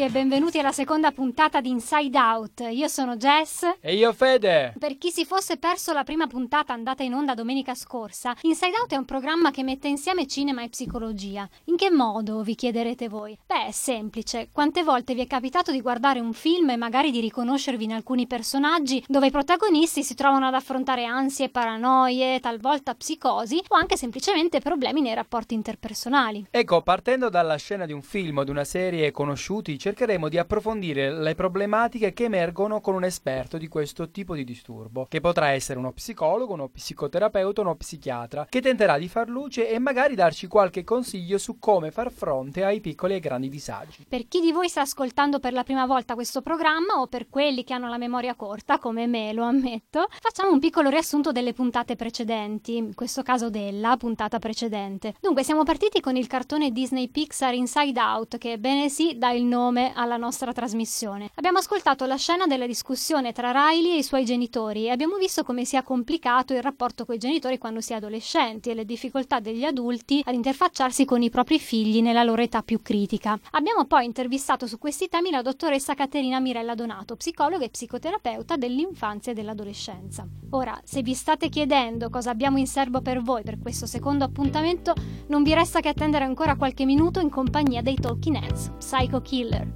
tutti e benvenuti alla seconda puntata di Inside Out. Io sono Jess. E io Fede. Per chi si fosse perso la prima puntata andata in onda domenica scorsa, Inside Out è un programma che mette insieme cinema e psicologia. In che modo, vi chiederete voi? Beh, è semplice. Quante volte vi è capitato di guardare un film e magari di riconoscervi in alcuni personaggi dove i protagonisti si trovano ad affrontare ansie, paranoie, talvolta psicosi o anche semplicemente problemi nei rapporti interpersonali? Ecco, partendo dalla scena di un film o di una serie conosciuti, cercheremo di approfondire le problematiche che emergono con un esperto di questo tipo di disturbo, che potrà essere uno psicologo, uno psicoterapeuta, uno psichiatra, che tenterà di far luce e magari darci qualche consiglio su come far fronte ai piccoli e grandi disagi. Per chi di voi sta ascoltando per la prima volta questo programma o per quelli che hanno la memoria corta, come me, lo ammetto, facciamo un piccolo riassunto delle puntate precedenti, in questo caso della puntata precedente. Dunque, siamo partiti con il cartone Disney Pixar Inside Out, che bene sì dà il nome alla nostra trasmissione. Abbiamo ascoltato la scena della discussione tra Riley e i suoi genitori e abbiamo visto come sia complicato il rapporto con i genitori quando si è adolescenti e le difficoltà degli adulti ad interfacciarsi con i propri figli nella loro età più critica. Abbiamo poi intervistato su questi temi la dottoressa Caterina Mirella Donato, psicologa e psicoterapeuta dell'infanzia e dell'adolescenza. Ora, se vi state chiedendo cosa abbiamo in serbo per voi per questo secondo appuntamento, non vi resta che attendere ancora qualche minuto in compagnia dei Talking Heads, Psycho Killer.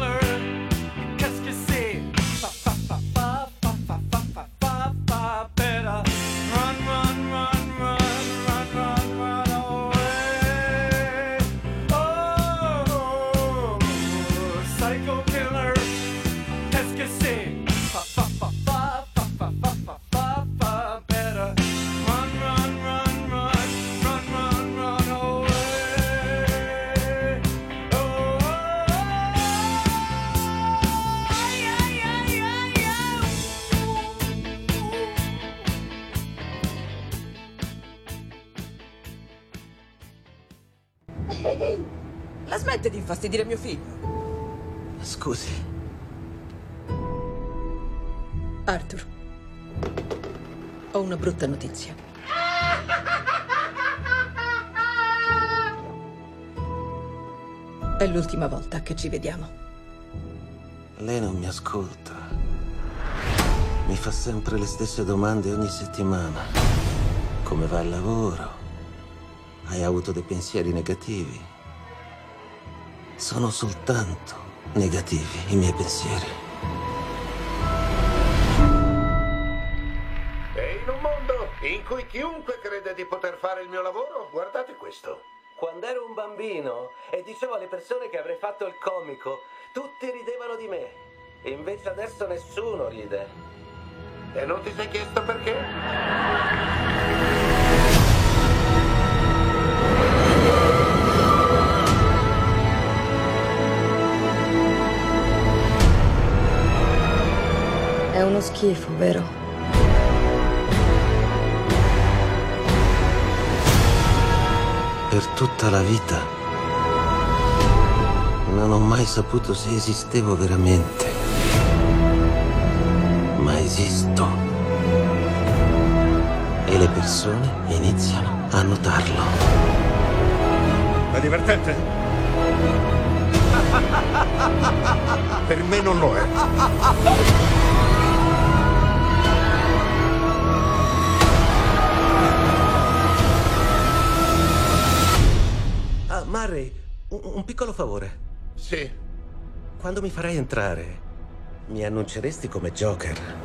color. Smette di infastidire mio figlio. Scusi, Arthur. Ho una brutta notizia. È l'ultima volta che ci vediamo. lei non mi ascolta. Mi fa sempre le stesse domande ogni settimana. Come va il lavoro? Hai avuto dei pensieri negativi? Sono soltanto negativi i miei pensieri. E in un mondo in cui chiunque crede di poter fare il mio lavoro, guardate questo. Quando ero un bambino e dicevo alle persone che avrei fatto il comico, tutti ridevano di me. E invece adesso nessuno ride. E non ti sei chiesto perché? Uno schifo, vero? Per tutta la vita non ho mai saputo se esistevo veramente. Ma esisto. E le persone iniziano a notarlo. È divertente? per me non lo è. Un, piccolo favore. Sì. Quando mi farai entrare, mi annunceresti come Joker.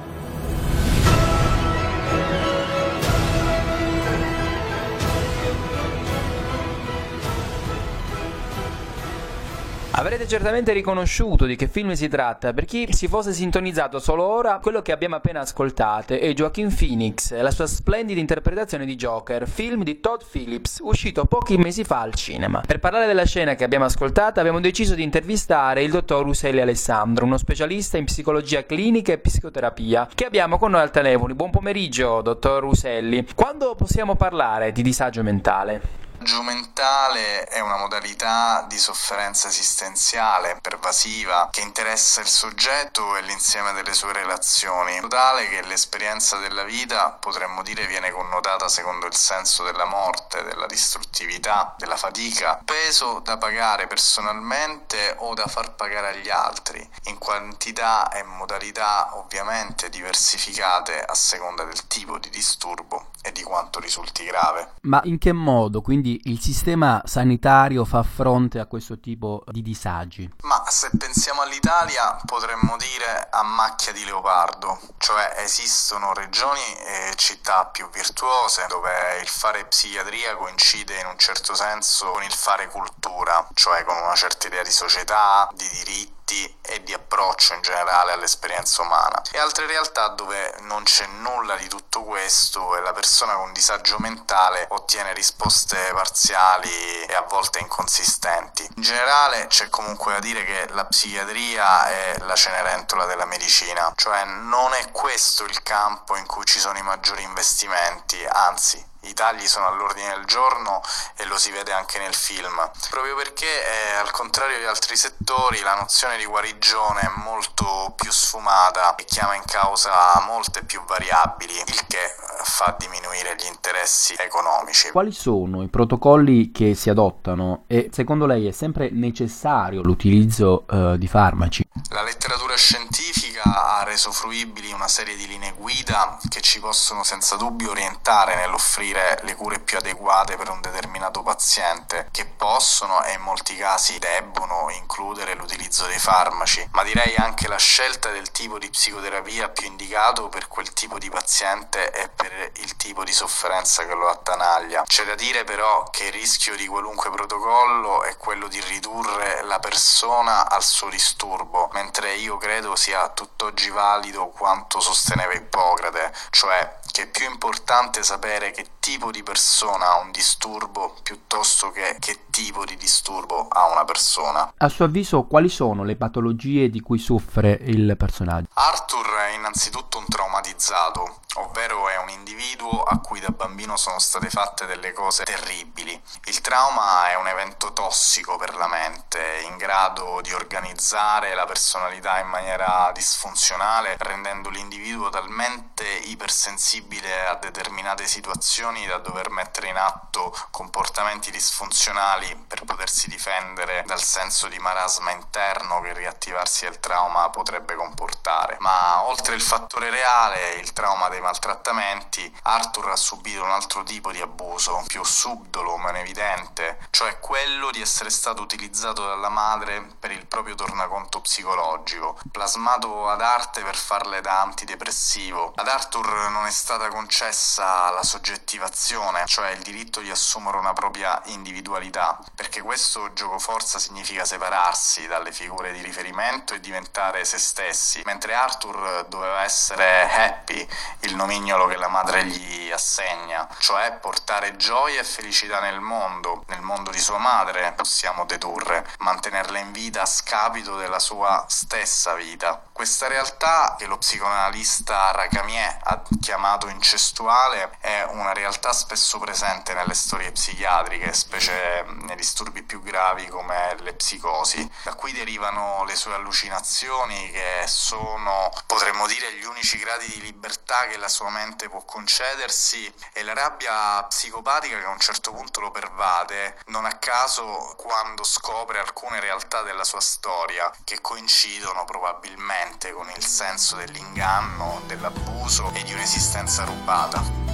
Avrete certamente riconosciuto di che film si tratta per chi si fosse sintonizzato solo ora quello che abbiamo appena ascoltato è Joaquin Phoenix e la sua splendida interpretazione di Joker, film di Todd Phillips, uscito pochi mesi fa al cinema. Per parlare della scena che abbiamo ascoltato abbiamo deciso di intervistare il dottor Uselli Alessandro, uno specialista in psicologia clinica e psicoterapia, che abbiamo con noi al telefono. Buon pomeriggio, dottor Uselli. Quando possiamo parlare di disagio mentale? Disagio mentale è una modalità di sofferenza esistenziale pervasiva che interessa il soggetto e l'insieme delle sue relazioni, tale che l'esperienza della vita, potremmo dire, viene connotata secondo il senso della morte, della distruttività, della fatica, peso da pagare personalmente o da far pagare agli altri, in quantità e modalità ovviamente diversificate a seconda del tipo di disturbo e di quanto risulti grave. Ma in che modo? Quindi il sistema sanitario fa fronte a questo tipo di disagi? Ma se pensiamo all'Italia potremmo dire a macchia di leopardo, cioè esistono regioni e città più virtuose dove il fare psichiatria coincide in un certo senso con il fare cultura, cioè con una certa idea di società, di diritti e di approccio in generale all'esperienza umana e altre realtà dove non c'è nulla di tutto questo e la persona con disagio mentale ottiene risposte parziali e a volte inconsistenti. In generale c'è comunque da dire che la psichiatria è la cenerentola della medicina, cioè non è questo il campo in cui ci sono i maggiori investimenti, anzi i tagli sono all'ordine del giorno e lo si vede anche nel film, proprio perché eh, al contrario di altri settori la nozione di guarigione è molto più sfumata e chiama in causa molte più variabili, il che fa diminuire gli interessi economici. Quali sono i protocolli che si adottano e secondo lei è sempre necessario l'utilizzo eh, di farmaci? La letteratura scientifica ha reso fruibili una serie di linee guida che ci possono senza dubbio orientare nell'offrire offrire le cure più adeguate per un determinato paziente, che possono e in molti casi debbono includere l'utilizzo dei farmaci, ma direi anche la scelta del tipo di psicoterapia più indicato per quel tipo di paziente e per il tipo di sofferenza che lo attanaglia. C'è da dire però che il rischio di qualunque protocollo è quello di ridurre la persona al suo disturbo, mentre io credo sia tutt'oggi valido quanto sosteneva Ippocrate, cioè che è più importante sapere che tipo di persona ha un disturbo piuttosto che che tipo di disturbo ha una persona. A suo avviso, quali sono le patologie di cui soffre il personaggio? Arthur è innanzitutto un traumatizzato, ovvero è un individuo a cui da bambino sono state fatte delle cose terribili. Il trauma è un evento tossico per la mente, in grado di organizzare la personalità in maniera disfunzionale, rendendo l'individuo talmente ipersensibile a determinate situazioni da dover mettere in atto comportamenti disfunzionali per potersi difendere dal senso di marasma interno che riattivarsi del trauma potrebbe comportare. Ma oltre il fattore reale, il trauma dei maltrattamenti, Arthur ha subito un altro tipo di abuso, più subdolo, meno evidente, cioè quello di essere stato utilizzato dalla madre per il proprio tornaconto psicologico, plasmato ad arte per farle da antidepressivo. Ad Arthur non è stata concessa la soggettivazione, cioè il diritto di assumere una propria individualità, perché questo gioco forza significa separarsi dalle figure di riferimento e diventare se stessi, mentre Arthur doveva essere happy, il nomignolo che la madre gli assegna, cioè portare gioia e felicità nel mondo, nel mondo di sua madre, possiamo dedurre, mantenerla in vita a scapito della sua stessa vita. Questa realtà che lo psicoanalista Racamier ha chiamato incestuale è una realtà spesso presente nelle storie psichiatriche, specie nei disturbi più gravi come le psicosi, da cui derivano le sue allucinazioni che sono, potremmo dire, gli unici gradi di libertà che la sua mente può concedersi e la rabbia psicopatica che a un certo punto lo pervade, non a caso quando scopre alcune realtà della sua storia che coincidono probabilmente con il senso dell'inganno, dell'abuso e di un'esistenza rubata.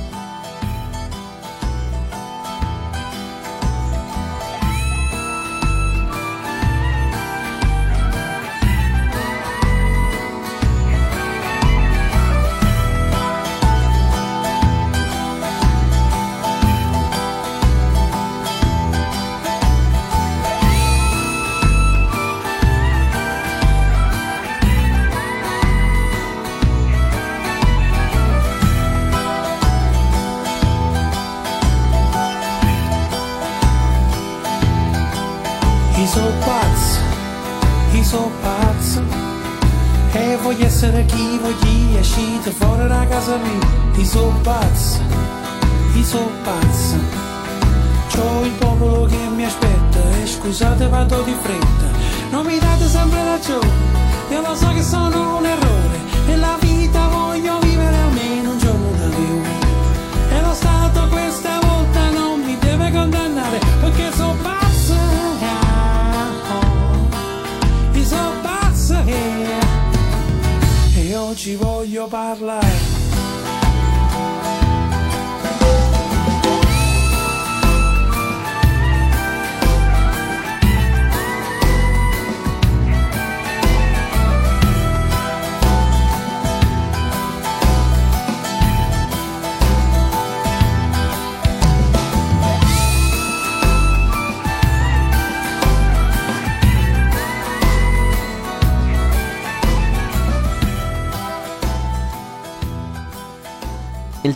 Essere chi voglio, uscito fuori da casa mia. Io so pazzo, io so pazzo. C'ho il popolo che mi aspetta e scusate vado di fretta. Non mi date sempre ragione, io lo so che sono un errore. E la vita oggi voglio parlare.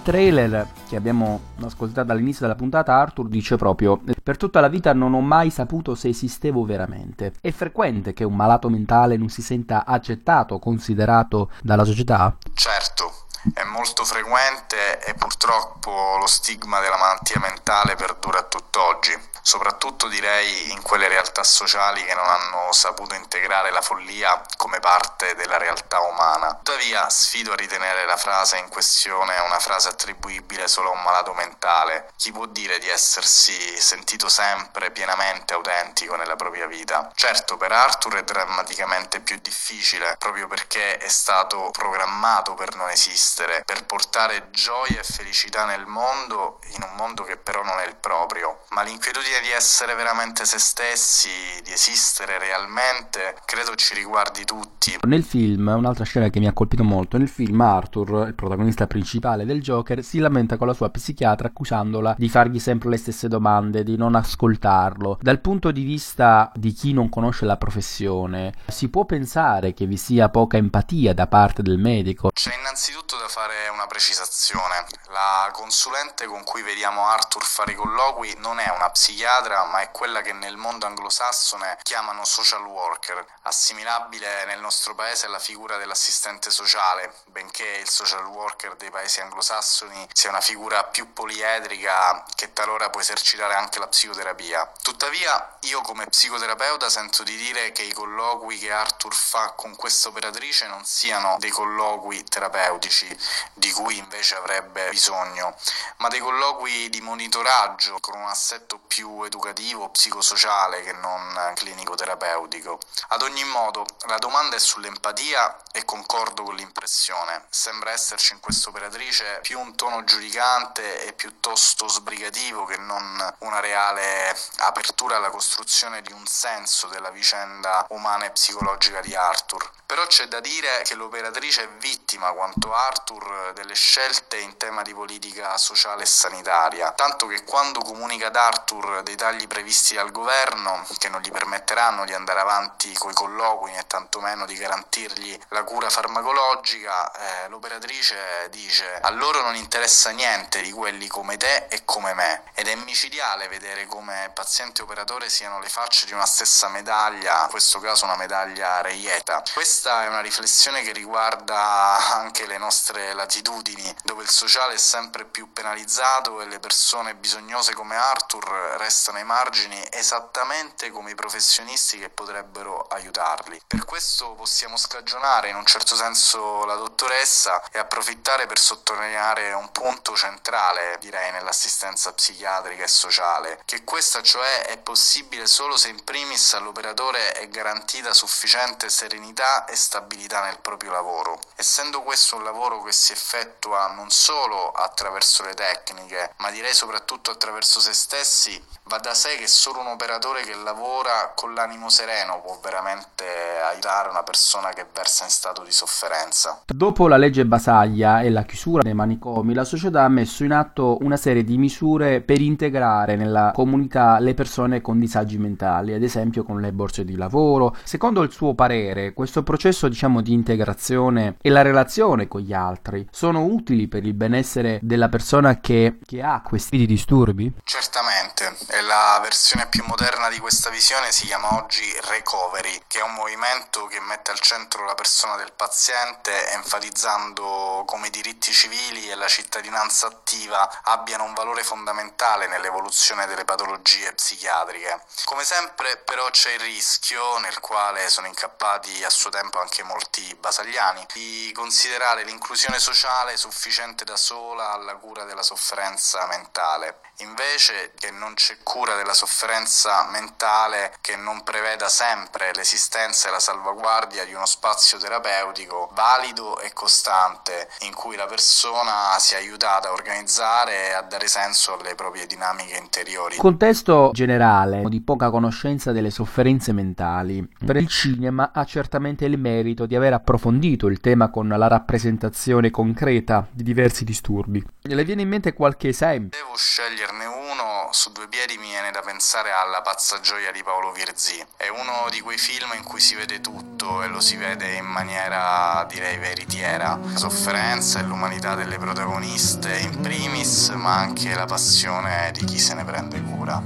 Trailer che abbiamo ascoltato all'inizio della puntata, Arthur dice proprio: Per tutta la vita non ho mai saputo se esistevo veramente. È frequente che un malato mentale non si senta accettato, considerato dalla società? Certo, è molto frequente e purtroppo lo stigma della malattia mentale perdura tutt'oggi, soprattutto direi in quelle realtà sociali che non hanno saputo integrare la follia come parte della realtà umana. Tuttavia sfido a ritenere la frase in questione una frase attribuibile solo a un malato mentale. Chi può dire di essersi sentito sempre pienamente autentico nella propria vita? Certo, per Arthur è drammaticamente più difficile, proprio perché è stato programmato per non esistere, per portare gioia e felicità nel mondo, in un mondo che però non è il proprio. Ma l'inquietudine di essere veramente se stessi, di esistere realmente, credo ci riguardi tutti. Nel film, un'altra scena che mi ha colpito molto, nel film Arthur, il protagonista principale del Joker, si lamenta con la sua psichiatra accusandola di fargli sempre le stesse domande, di non ascoltarlo. Dal punto di vista di chi non conosce la professione, si può pensare che vi sia poca empatia da parte del medico? C'è innanzitutto da fare una precisazione. La consulente con cui vediamo Arthur fare i colloqui non è una psichiatra ma è quella che nel mondo anglosassone chiamano social worker, assimilabile nel nostro paese alla figura dell'assistente sociale, benché il social worker dei paesi anglosassoni sia una figura più poliedrica che talora può esercitare anche la psicoterapia. Tuttavia, io come psicoterapeuta sento di dire che i colloqui che Arthur fa con questa operatrice non siano dei colloqui terapeutici, di cui invece avrebbe bisogno, ma dei colloqui di monitoraggio con un assetto più educativo, psicosociale che non clinico-terapeutico. Ad ogni modo, la domanda è sull'empatia e concordo con l'impressione. Sembra esserci in questa operatrice più un tono giudicante e piuttosto sbrigativo che non una reale apertura alla costruzione di un senso della vicenda umana e psicologica di Arthur. Però c'è da dire che l'operatrice è vittima, quanto Arthur, delle scelte in tema di politica sociale e sanitaria, tanto che quando comunica ad Arthur dei tagli previsti dal governo, che non gli permetteranno di andare avanti coi colloqui né tantomeno di garantirgli la cura farmacologica, eh, l'operatrice dice a loro non interessa niente di quelli come te e come me ed è micidiale vedere come paziente e operatore siano le facce di una stessa medaglia, in questo caso una medaglia reieta. Questa è una riflessione che riguarda anche le nostre latitudini, dove il sociale è sempre più penalizzato e le persone bisognose come Arthur restano ai margini esattamente come i professionisti che potrebbero aiutarli. Per questo possiamo scagionare in un certo senso la dottoressa e approfittare per sottolineare un punto centrale, direi, nell'assistenza psichiatrica e sociale, che questa cioè è possibile solo se in primis all'operatore è garantita sufficiente serenità e stabilità nel proprio lavoro. Essendo questo un lavoro che si effettua non solo attraverso le tecniche, ma direi soprattutto attraverso se stessi, va da sé che solo un operatore che lavora con l'animo sereno può veramente aiutare una persona che versa in stato di sofferenza. Dopo la legge Basaglia e la chiusura dei manicomi, la società ha messo in atto una serie di misure per integrare nella comunità le persone con disagi mentali, ad esempio con le borse di lavoro. Secondo il suo parere, questo processo diciamo di integrazione e la relazione con gli altri sono utili per il benessere della persona che, che ha questi disturbi? Certamente, la versione più moderna di questa visione si chiama oggi Recovery, che è un movimento che mette al centro la persona del paziente, enfatizzando come i diritti civili e la cittadinanza attiva abbiano un valore fondamentale nell'evoluzione delle patologie psichiatriche. Come sempre però c'è il rischio, nel quale sono incappati a suo tempo anche molti basagliani, di considerare l'inclusione sociale sufficiente da sola alla cura della sofferenza mentale. Invece che non c'è cura della sofferenza mentale che non preveda sempre l'esistenza e la salvaguardia di uno spazio terapeutico valido e costante in cui la persona sia aiutata a organizzare e a dare senso alle proprie dinamiche interiori. Contesto generale di poca conoscenza delle sofferenze mentali. Per il cinema ha certamente il merito di aver approfondito il tema con la rappresentazione concreta di diversi disturbi. Le viene in mente qualche esempio? Devo sceglierne uno, su due piedi mi viene da pensare alla Pazza Gioia di Paolo Virzì. È uno di quei film in cui si vede tutto e lo si vede in maniera direi veritiera. La sofferenza e l'umanità delle protagoniste in primis, ma anche la passione di chi se ne prende cura.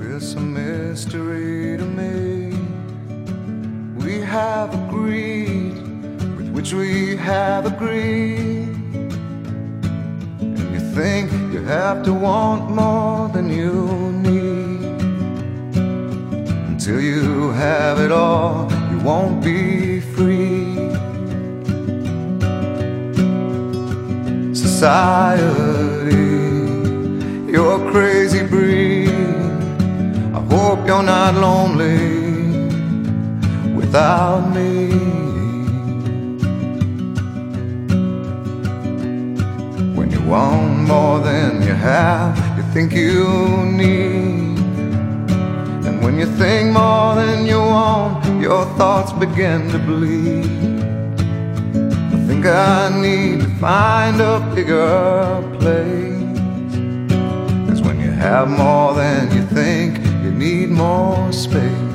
It's a mystery to me. We have agreed with which we have agreed. Think you have to want more than you need. Until you have it all, you won't be free. Society, you're a crazy breed. I hope you're not lonely without me. When you want more than you have, you think you need. And when you think more than you want, your thoughts begin to bleed. I think I need to find a bigger place. Cause when you have more than you think, you need more space.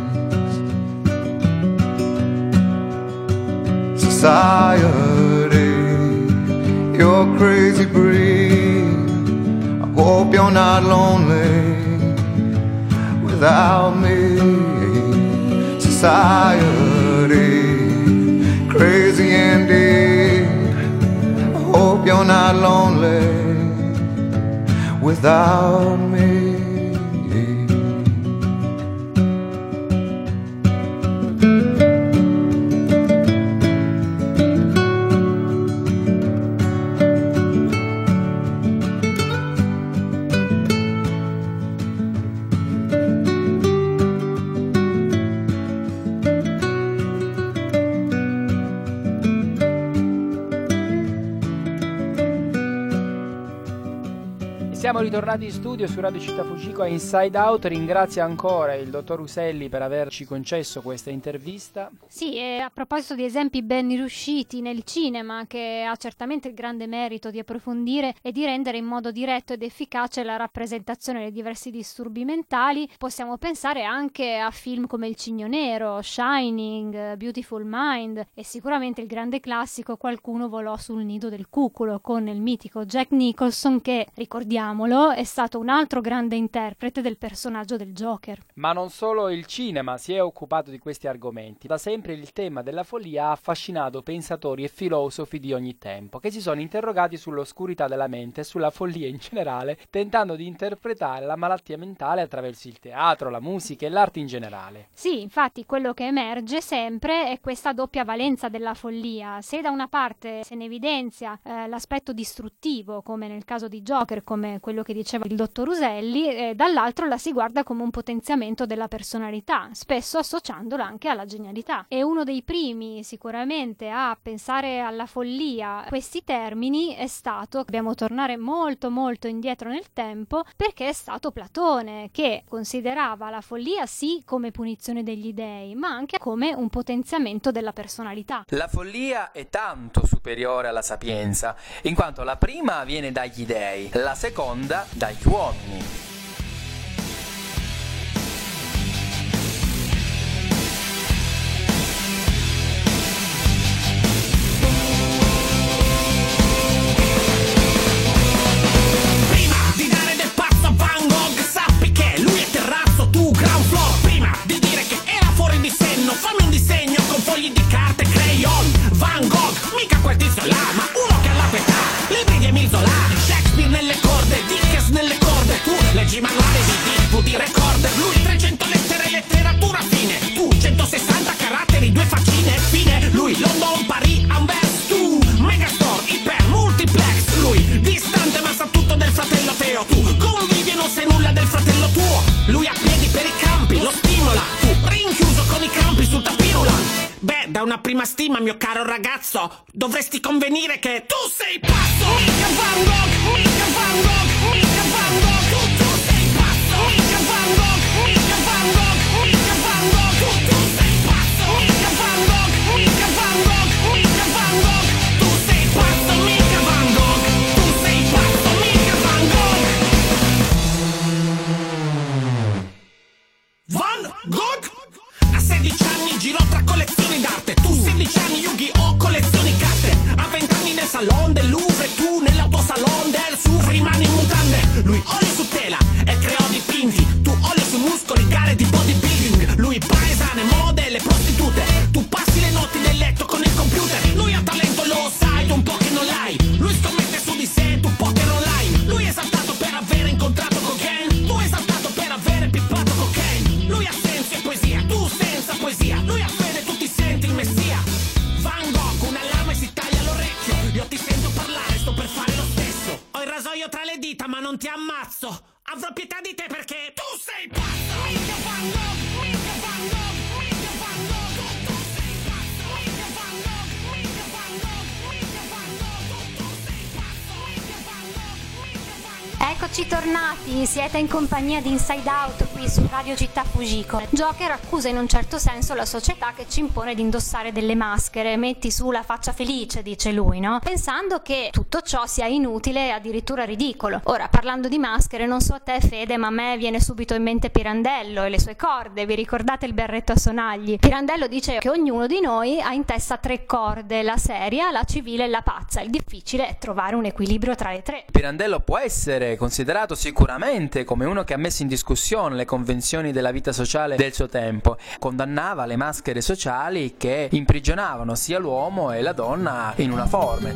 Society, you're crazy breed. Hope you're not lonely without me. Society, crazy indeed. I hope you're not lonely without me. Siamo ritornati in studio su Radio Città Fucico a Inside Out. Ringrazio ancora il dottor Uselli per averci concesso questa intervista. Sì, e a proposito di esempi ben riusciti nel cinema, che ha certamente il grande merito di approfondire e di rendere in modo diretto ed efficace la rappresentazione dei diversi disturbi mentali, possiamo pensare anche a film come Il Cigno Nero, Shining, Beautiful Mind e sicuramente il grande classico Qualcuno volò sul nido del cuculo con il mitico Jack Nicholson che, ricordiamolo, è stato un altro grande interprete del personaggio del Joker. Ma non solo il cinema si è occupato di questi argomenti. Da sempre il tema della follia ha affascinato pensatori e filosofi di ogni tempo, che si sono interrogati sull'oscurità della mente e sulla follia in generale, tentando di interpretare la malattia mentale attraverso il teatro, la musica e l'arte in generale. Sì, infatti quello che emerge sempre è questa doppia valenza della follia. Se da una parte se ne evidenzia eh, l'aspetto distruttivo, come nel caso di Joker, come quello che diceva il dottor Uselli, eh, dall'altro la si guarda come un potenziamento della personalità, spesso associandola anche alla genialità. E uno dei primi sicuramente a pensare alla follia questi termini è stato, dobbiamo tornare molto molto indietro nel tempo, perché è stato Platone che considerava la follia sì come punizione degli dei, ma anche come un potenziamento della personalità. La follia è tanto superiore alla sapienza, in quanto la prima viene dagli dei, la seconda dagli uomini. Prima di dare del pazzo a Van Gogh, sappi che lui è terrazzo, tu ground floor. Prima di dire che era fuori di senno, fammi un disegno con fogli di carta e crayon. Van Gogh, mica quel tizio là, ma uno che ha la pietà, libri di Emil Zola, mio caro ragazzo. Dovresti convenire che tu sei pazzo. Mica Van 16 anni Yu-Gi-Oh! collezioni carte A 20 anni nel salon del Louvre Eccoci tornati, siete in compagnia di Inside Out qui su Radio Città Fujiko. Joker accusa in un certo senso la società che ci impone di indossare delle maschere, metti su la faccia felice, dice lui, no? Pensando che tutto ciò sia inutile e addirittura ridicolo. Ora, parlando di maschere, non so a te Fede, ma a me viene subito in mente Pirandello e le sue corde, vi ricordate il berretto a sonagli? Pirandello dice che ognuno di noi ha in testa tre corde, la seria, la civile e la pazza. Il difficile è trovare un equilibrio tra le tre. Pirandello può essere considerato sicuramente come uno che ha messo in discussione le convenzioni della vita sociale del suo tempo. Condannava le maschere sociali che imprigionavano sia l'uomo e la donna in una forma.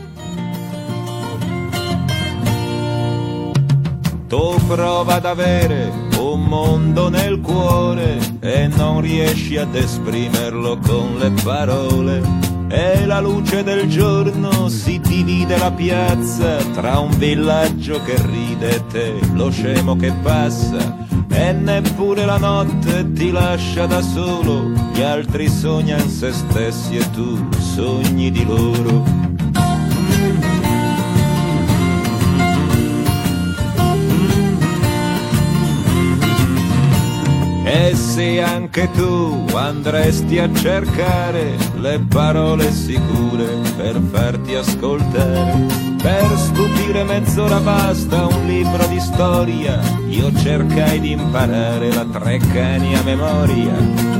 Tu prova ad avere un mondo nel cuore e non riesci ad esprimerlo con le parole. E la luce del giorno si divide la piazza tra un villaggio che ride e te, lo scemo che passa. E neppure la notte ti lascia da solo, gli altri sognano se stessi e tu sogni di loro. Se anche tu andresti a cercare le parole sicure per farti ascoltare, per stupire mezz'ora basta un libro di storia, io cercai di imparare la Treccani a memoria.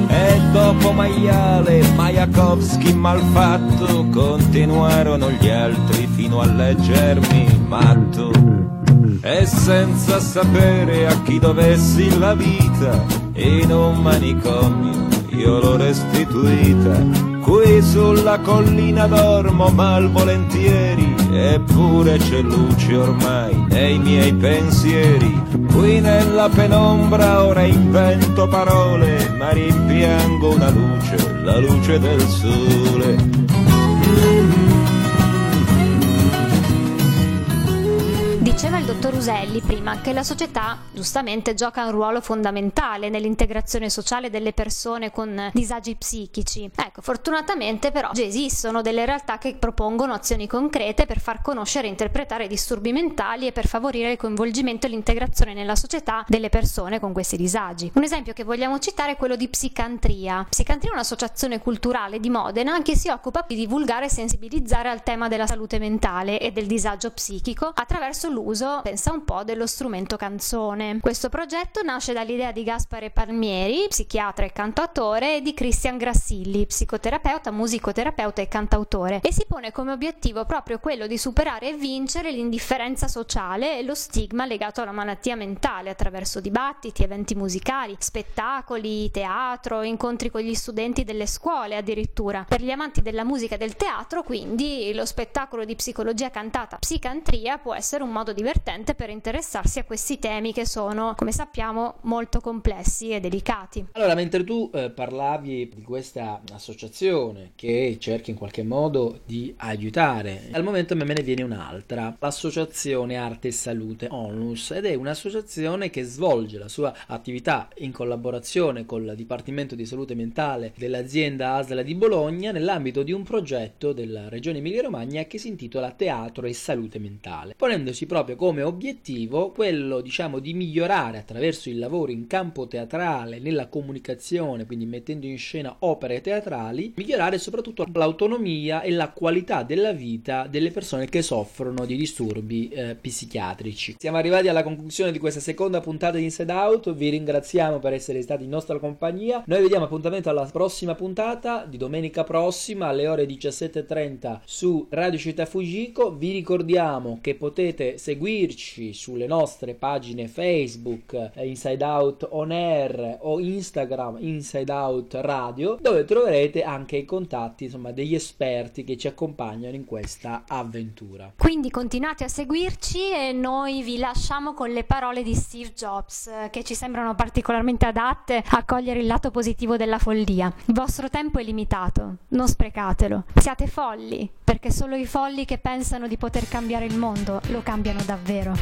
E dopo maiale, Majakovski malfatto, continuarono gli altri fino a leggermi matto. E senza sapere a chi dovessi la vita, in un manicomio io l'ho restituita. Qui sulla collina dormo malvolentieri, eppure c'è luce ormai nei miei pensieri. Qui nella penombra ora invento parole, ma rimpiango una luce, la luce del sole. Diceva il dottor Uselli prima che la società giustamente gioca un ruolo fondamentale nell'integrazione sociale delle persone con disagi psichici. Ecco, fortunatamente però già esistono delle realtà che propongono azioni concrete per far conoscere e interpretare disturbi mentali e per favorire il coinvolgimento e l'integrazione nella società delle persone con questi disagi. Un esempio che vogliamo citare è quello di Psicantria. Psicantria è un'associazione culturale di Modena che si occupa di divulgare e sensibilizzare al tema della salute mentale e del disagio psichico attraverso l'uso l'uso, pensa un po', dello strumento canzone. Questo progetto nasce dall'idea di Gaspare Palmieri, psichiatra e cantautore, e di Christian Grassilli, psicoterapeuta, musicoterapeuta e cantautore, e si pone come obiettivo proprio quello di superare e vincere l'indifferenza sociale e lo stigma legato alla malattia mentale attraverso dibattiti, eventi musicali, spettacoli, teatro, incontri con gli studenti delle scuole addirittura. Per gli amanti della musica e del teatro, quindi, lo spettacolo di psicologia cantata Psicantria può essere un modo di divertente per interessarsi a questi temi che sono, come sappiamo, molto complessi e delicati. Allora, mentre tu eh, parlavi di questa associazione che cerca in qualche modo di aiutare, al momento me ne viene un'altra, l'associazione Arte e Salute Onlus, ed è un'associazione che svolge la sua attività in collaborazione con il Dipartimento di Salute Mentale dell'azienda ASLA di Bologna nell'ambito di un progetto della Regione Emilia-Romagna che si intitola Teatro e Salute Mentale, ponendosi proprio come obiettivo quello, diciamo, di migliorare attraverso il lavoro in campo teatrale, nella comunicazione, quindi mettendo in scena opere teatrali, migliorare soprattutto l'autonomia e la qualità della vita delle persone che soffrono di disturbi eh, psichiatrici. Siamo arrivati alla conclusione di questa seconda puntata di Inside Out, vi ringraziamo per essere stati in nostra compagnia. Noi vediamo appuntamento alla prossima puntata di domenica prossima alle ore 17.30 su Radio Città Fujiko. Vi ricordiamo che potete seguirci sulle nostre pagine Facebook eh, Inside Out On Air o Instagram Inside Out Radio dove troverete anche i contatti insomma degli esperti che ci accompagnano in questa avventura. Quindi continuate a seguirci e noi vi lasciamo con le parole di Steve Jobs eh, che ci sembrano particolarmente adatte a cogliere il lato positivo della follia. Il vostro tempo è limitato, non sprecatelo. Siate folli, perché solo i folli che pensano di poter cambiare il mondo lo cambiano davvero.